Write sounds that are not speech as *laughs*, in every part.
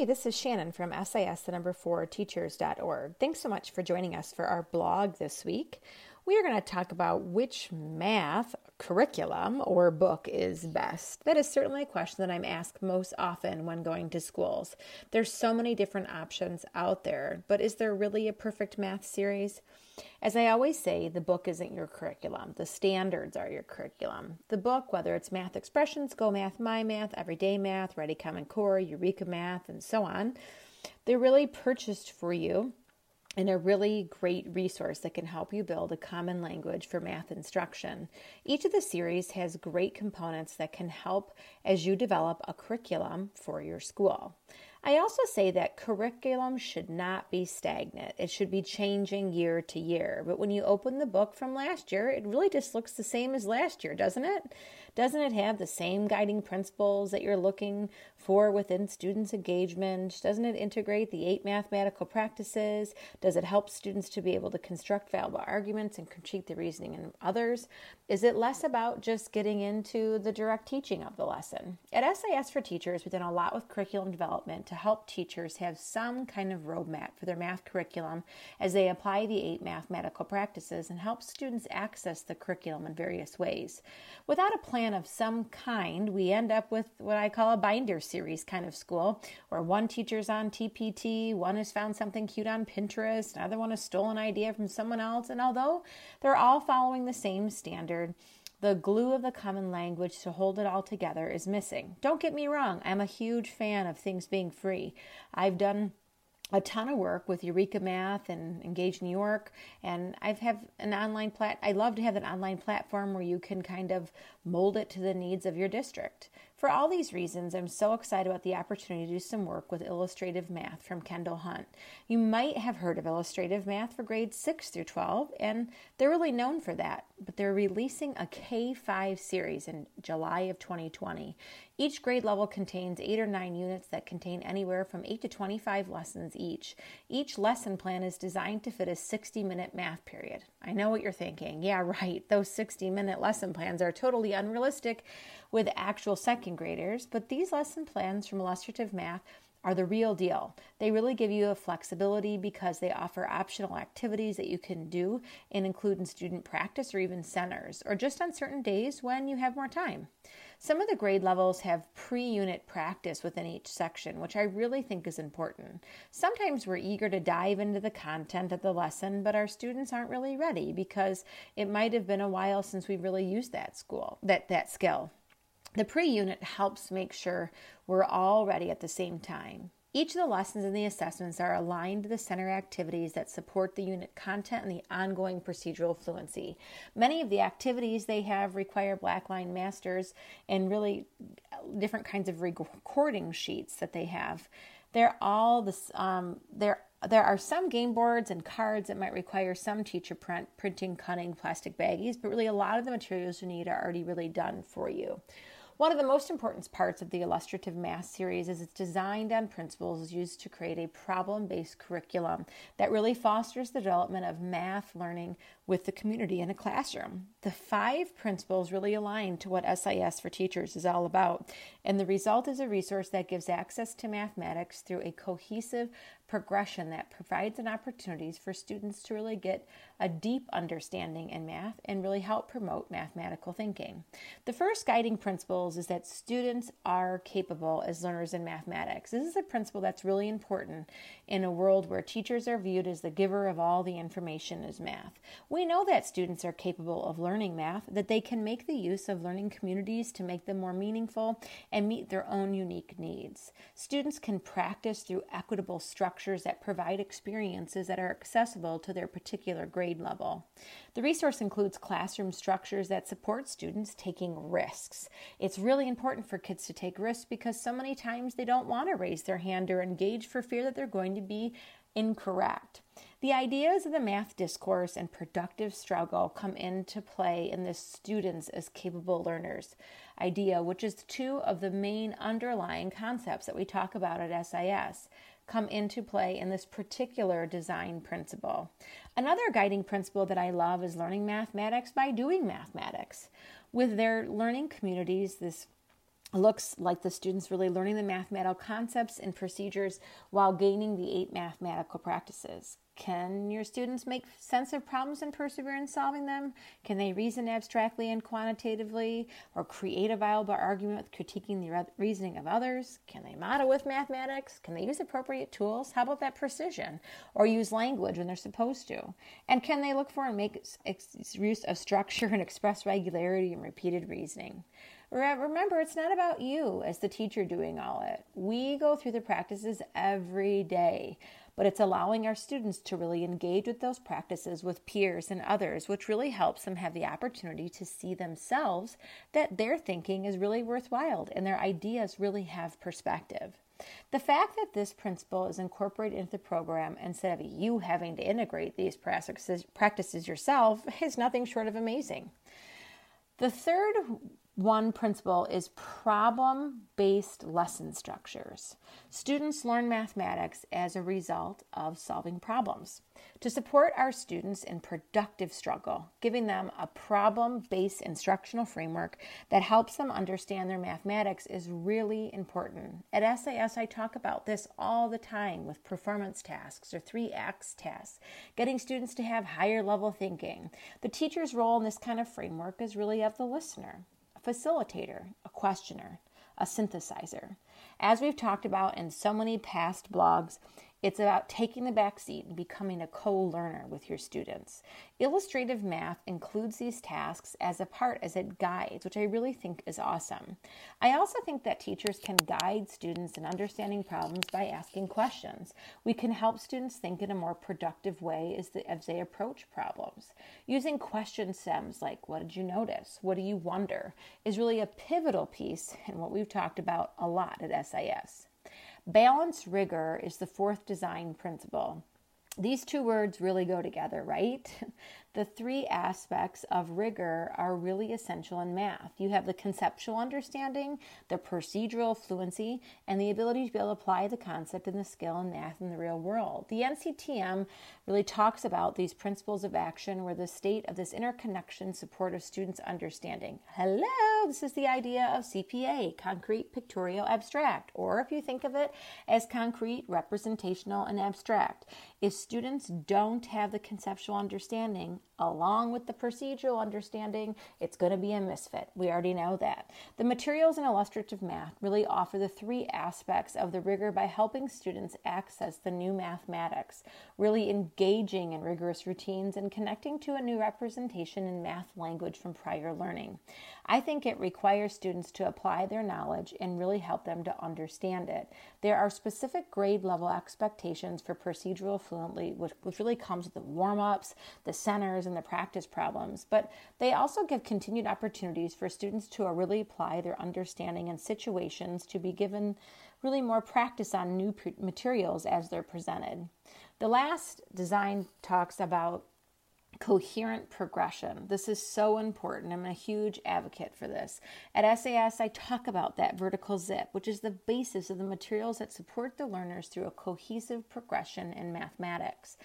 Hi, this is Shannon from SIS, the number four teachers.org. Thanks so much for joining us for our blog this week. We are going to talk about which math curriculum or book is best. That is certainly a question that I'm asked most often when going to schools. There's so many different options out there, but is there really a perfect math series? As I always say, the book isn't your curriculum. The standards are your curriculum. The book, whether it's Math Expressions, Go Math, My Math, Everyday Math, Ready Common Core, Eureka Math, and so on, they're really purchased for you and a really great resource that can help you build a common language for math instruction. Each of the series has great components that can help as you develop a curriculum for your school. I also say that curriculum should not be stagnant. It should be changing year to year. But when you open the book from last year, it really just looks the same as last year, doesn't it? Doesn't it have the same guiding principles that you're looking for within students' engagement? Doesn't it integrate the eight mathematical practices? Does it help students to be able to construct valuable arguments and critique the reasoning in others? Is it less about just getting into the direct teaching of the lesson? At SIS for Teachers, we've done a lot with curriculum development to help teachers have some kind of roadmap for their math curriculum as they apply the eight mathematical practices and help students access the curriculum in various ways. Without a plan of some kind, we end up with what I call a binder series kind of school, where one teacher's on TPT, one has found something cute on Pinterest, another one has stolen an idea from someone else, and although they're all following the same standard, the glue of the common language to hold it all together is missing. Don't get me wrong, I'm a huge fan of things being free. I've done a ton of work with Eureka Math and Engage New York, and I've have an online plat. I love to have an online platform where you can kind of mold it to the needs of your district. For all these reasons, I'm so excited about the opportunity to do some work with illustrative math from Kendall Hunt. You might have heard of illustrative math for grades 6 through 12, and they're really known for that, but they're releasing a K 5 series in July of 2020. Each grade level contains 8 or 9 units that contain anywhere from 8 to 25 lessons each. Each lesson plan is designed to fit a 60 minute math period. I know what you're thinking. Yeah, *laughs* right. Those 60 minute lesson plans are totally unrealistic with actual second graders, but these lesson plans from illustrative math are the real deal. They really give you a flexibility because they offer optional activities that you can do and include in student practice or even centers, or just on certain days when you have more time. Some of the grade levels have pre unit practice within each section, which I really think is important. Sometimes we're eager to dive into the content of the lesson, but our students aren't really ready because it might have been a while since we really used that school, that, that skill. The pre unit helps make sure we're all ready at the same time. Each of the lessons and the assessments are aligned to the center activities that support the unit content and the ongoing procedural fluency. Many of the activities they have require Blackline masters and really different kinds of recording sheets that they have. They're all this. Um, they're there are some game boards and cards that might require some teacher print, printing, cutting, plastic baggies, but really a lot of the materials you need are already really done for you. One of the most important parts of the illustrative math series is it's designed on principles used to create a problem based curriculum that really fosters the development of math learning with the community in a classroom. The five principles really align to what SIS for Teachers is all about, and the result is a resource that gives access to mathematics through a cohesive progression that provides an opportunities for students to really get a deep understanding in math and really help promote mathematical thinking. The first guiding principles is that students are capable as learners in mathematics. This is a principle that's really important in a world where teachers are viewed as the giver of all the information is math. We know that students are capable of learning math, that they can make the use of learning communities to make them more meaningful and meet their own unique needs. Students can practice through equitable structures that provide experiences that are accessible to their particular grade level. The resource includes classroom structures that support students taking risks. It's really important for kids to take risks because so many times they don't want to raise their hand or engage for fear that they're going to be incorrect. The ideas of the math discourse and productive struggle come into play in the students as capable learners idea, which is two of the main underlying concepts that we talk about at SIS come into play in this particular design principle. Another guiding principle that I love is learning mathematics by doing mathematics. With their learning communities, this looks like the students really learning the mathematical concepts and procedures while gaining the eight mathematical practices. Can your students make sense of problems and persevere in solving them? Can they reason abstractly and quantitatively or create a viable argument with critiquing the reasoning of others? Can they model with mathematics? Can they use appropriate tools? How about that precision? Or use language when they're supposed to? And can they look for and make use of structure and *laughs* express regularity and repeated reasoning? Remember, it's not about you as the teacher doing all it. We go through the practices every day, but it's allowing our students to really engage with those practices with peers and others, which really helps them have the opportunity to see themselves that their thinking is really worthwhile and their ideas really have perspective. The fact that this principle is incorporated into the program instead of you having to integrate these practices yourself is nothing short of amazing. The third one principle is problem based lesson structures. Students learn mathematics as a result of solving problems. To support our students in productive struggle, giving them a problem based instructional framework that helps them understand their mathematics is really important. At SIS, I talk about this all the time with performance tasks or 3-Act tasks, getting students to have higher level thinking. The teacher's role in this kind of framework is really of the listener facilitator, a questioner, a synthesizer. As we've talked about in so many past blogs, it's about taking the back seat and becoming a co learner with your students. Illustrative math includes these tasks as a part as it guides, which I really think is awesome. I also think that teachers can guide students in understanding problems by asking questions. We can help students think in a more productive way as, the, as they approach problems. Using question stems like, What did you notice? What do you wonder? is really a pivotal piece in what we've talked about a lot at SIS. Balance rigor is the fourth design principle. These two words really go together, right? *laughs* The three aspects of rigor are really essential in math. You have the conceptual understanding, the procedural fluency, and the ability to be able to apply the concept and the skill in math in the real world. The NCTM really talks about these principles of action where the state of this interconnection support of students' understanding. Hello, this is the idea of CPA, concrete, pictorial, abstract, or if you think of it as concrete, representational, and abstract. If students don't have the conceptual understanding along with the procedural understanding, it's going to be a misfit. We already know that. The materials in illustrative math really offer the three aspects of the rigor by helping students access the new mathematics, really engaging in rigorous routines and connecting to a new representation in math language from prior learning. I think it requires students to apply their knowledge and really help them to understand it. There are specific grade level expectations for procedural fluently, which, which really comes with the warm ups, the centers, and the practice problems, but they also give continued opportunities for students to really apply their understanding in situations to be given really more practice on new materials as they're presented. The last design talks about coherent progression. This is so important. I'm a huge advocate for this. At SIS, I talk about that vertical zip, which is the basis of the materials that support the learners through a cohesive progression in mathematics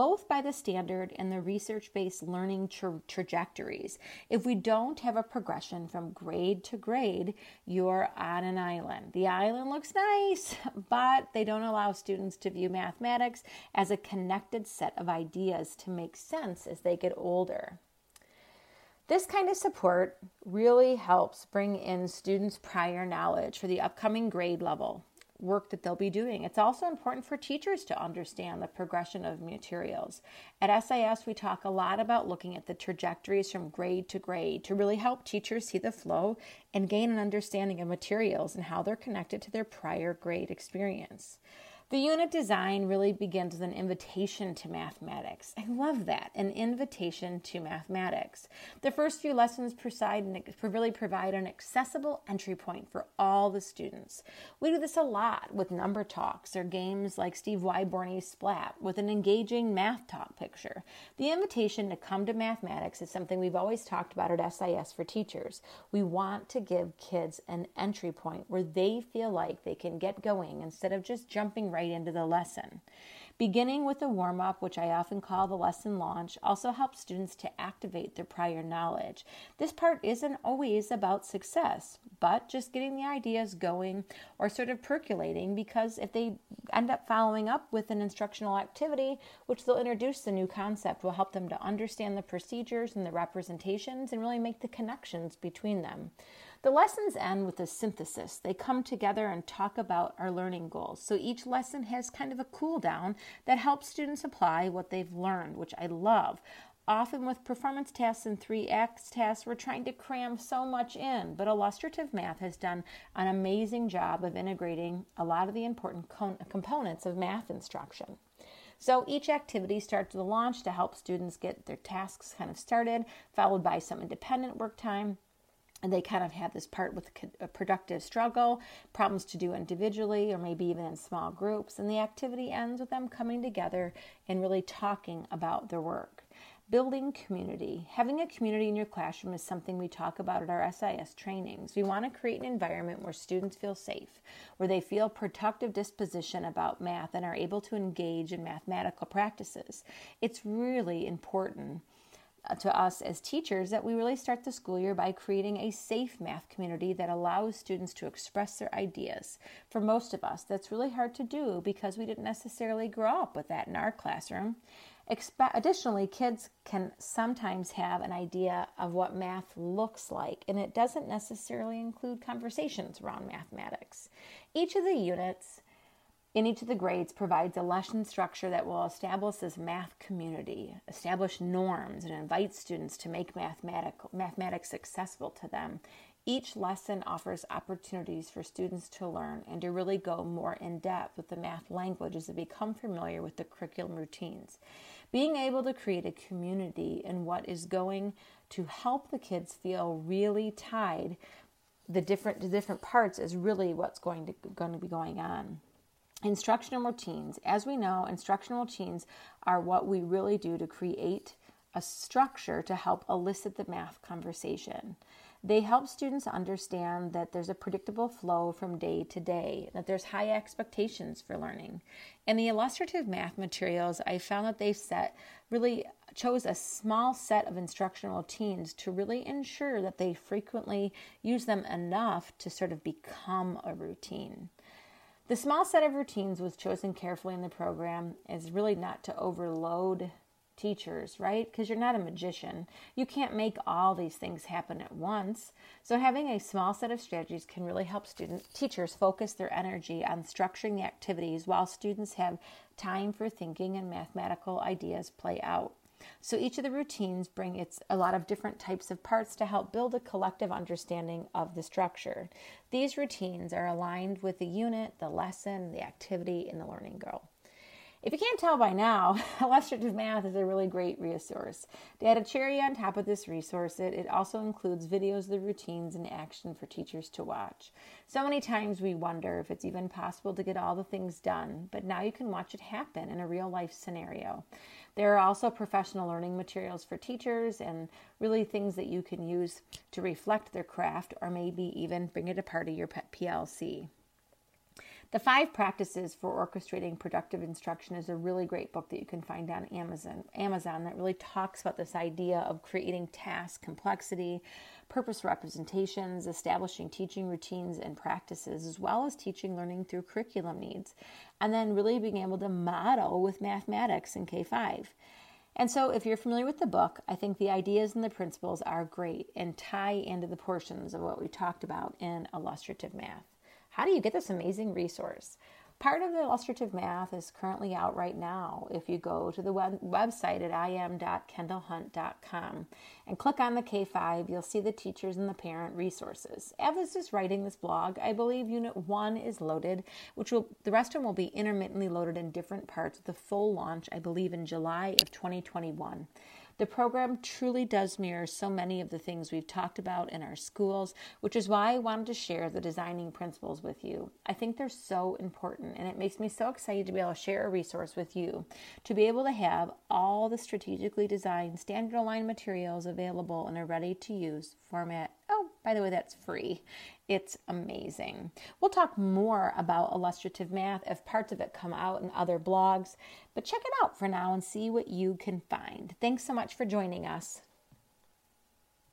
both by the standard and the research based learning tra- trajectories. If we don't have a progression from grade to grade, you're on an island. The island looks nice, but they don't allow students to view mathematics as a connected set of ideas to make sense as they get older. This kind of support really helps bring in students' prior knowledge for the upcoming grade level work that they'll be doing. It's also important for teachers to understand the progression of materials. At SIS, we talk a lot about looking at the trajectories from grade to grade to really help teachers see the flow and gain an understanding of materials and how they're connected to their prior grade experience. The unit design really begins with an invitation to mathematics. I love that, an invitation to mathematics. The first few lessons really provide an accessible entry point for all the students. We do this a lot with number talks or games like Steve Wyborney's Splat with an engaging math talk picture. The invitation to come to mathematics is something we've always talked about at SIS for teachers. We want to give kids an entry point where they feel like they can get going instead of just jumping right right into the lesson. Beginning with a warm up, which I often call the lesson launch, also helps students to activate their prior knowledge. This part isn't always about success, but just getting the ideas going or sort of percolating because if they end up following up with an instructional activity, which they'll introduce the new concept, will help them to understand the procedures and the representations and really make the connections between them. The lessons end with a synthesis. They come together and talk about our learning goals. So each lesson has kind of a cool down that helps students apply what they've learned, which I love. Often with performance tests and 3-Act tests, we're trying to cram so much in, but illustrative math has done an amazing job of integrating a lot of the important components of math instruction. So each activity starts with a launch to help students get their tasks kind of started, followed by some independent work time, and they kind of have this part with a productive struggle, problems to do individually or maybe even in small groups. And the activity ends with them coming together and really talking about their work. Building community. Having a community in your classroom is something we talk about at our SIS trainings. We want to create an environment where students feel safe, where they feel productive disposition about math and are able to engage in mathematical practices. It's really important Uh, to us as teachers that we really start the school year by creating a safe math community that allows students to express their ideas. For most of us, that's really hard to do because we didn't necessarily grow up with that in our classroom. Expe- additionally, kids can sometimes have an idea of what math looks like, and it doesn't necessarily include conversations around mathematics. Each of the units in each of the grades provides a lesson structure that will establish this math community, establish norms, and invite students to make mathematics accessible to them. Each lesson offers opportunities for students to learn and to really go more in depth with the math language as they become familiar with the curriculum routines. Being able to create a community in what is going to help the kids feel really tied the different the different parts is really what's going to going to be going on. Instructional routines. As we know, instructional routines are what we really do to create a structure to help elicit the math conversation. They help students understand that there's a predictable flow from day to day, that there's high expectations for learning. In the illustrative math materials, I found that they set really chose a small set of instructional routines to really ensure that they frequently use them enough to sort of become a routine. The small set of routines was chosen carefully in the program is really not to overload teachers, right? Because you're not a magician. You can't make all these things happen at once. So having a small set of strategies can really help student teachers focus their energy on structuring the activities while students have time for thinking and mathematical ideas play out. So each of the routines bring its a lot of different types of parts to help build a collective understanding of the structure. These routines are aligned with the unit, the lesson, the activity, and the learning goal. If you can't tell by now, *laughs* illustrative math is a really great resource. To add a cherry on top of this resource, it, it also includes videos of the routines in action for teachers to watch. So many times we wonder if it's even possible to get all the things done, but now you can watch it happen in a real life scenario. There are also professional learning materials for teachers and really things that you can use to reflect their craft or maybe even bring it a part of your PLC. The Five Practices for Orchestrating Productive Instruction is a really great book that you can find on Amazon. Amazon that really talks about this idea of creating task complexity, purpose representations, establishing teaching routines and practices, as well as teaching learning through curriculum needs, and then really being able to model with mathematics in K 5. And so, if you're familiar with the book, I think the ideas and the principles are great and tie into the portions of what we talked about in illustrative math. How do you get this amazing resource? Part of the illustrative math is currently out right now. If you go to the web- website at im.kendallhunt.com and click on the K5, you'll see the teachers and the parent resources. As is writing this blog, I believe Unit 1 is loaded, which will the rest of them will be intermittently loaded in different parts with the full launch, I believe, in July of 2021. The program truly does mirror so many of the things we've talked about in our schools, which is why I wanted to share the designing principles with you. I think they're so important, and it makes me so excited to be able to share a resource with you to be able to have all the strategically designed standard aligned materials available in a ready to use format. Oh, By the way, that's free. It's amazing. We'll talk more about illustrative math if parts of it come out in other blogs, but check it out for now and see what you can find. Thanks so much for joining us.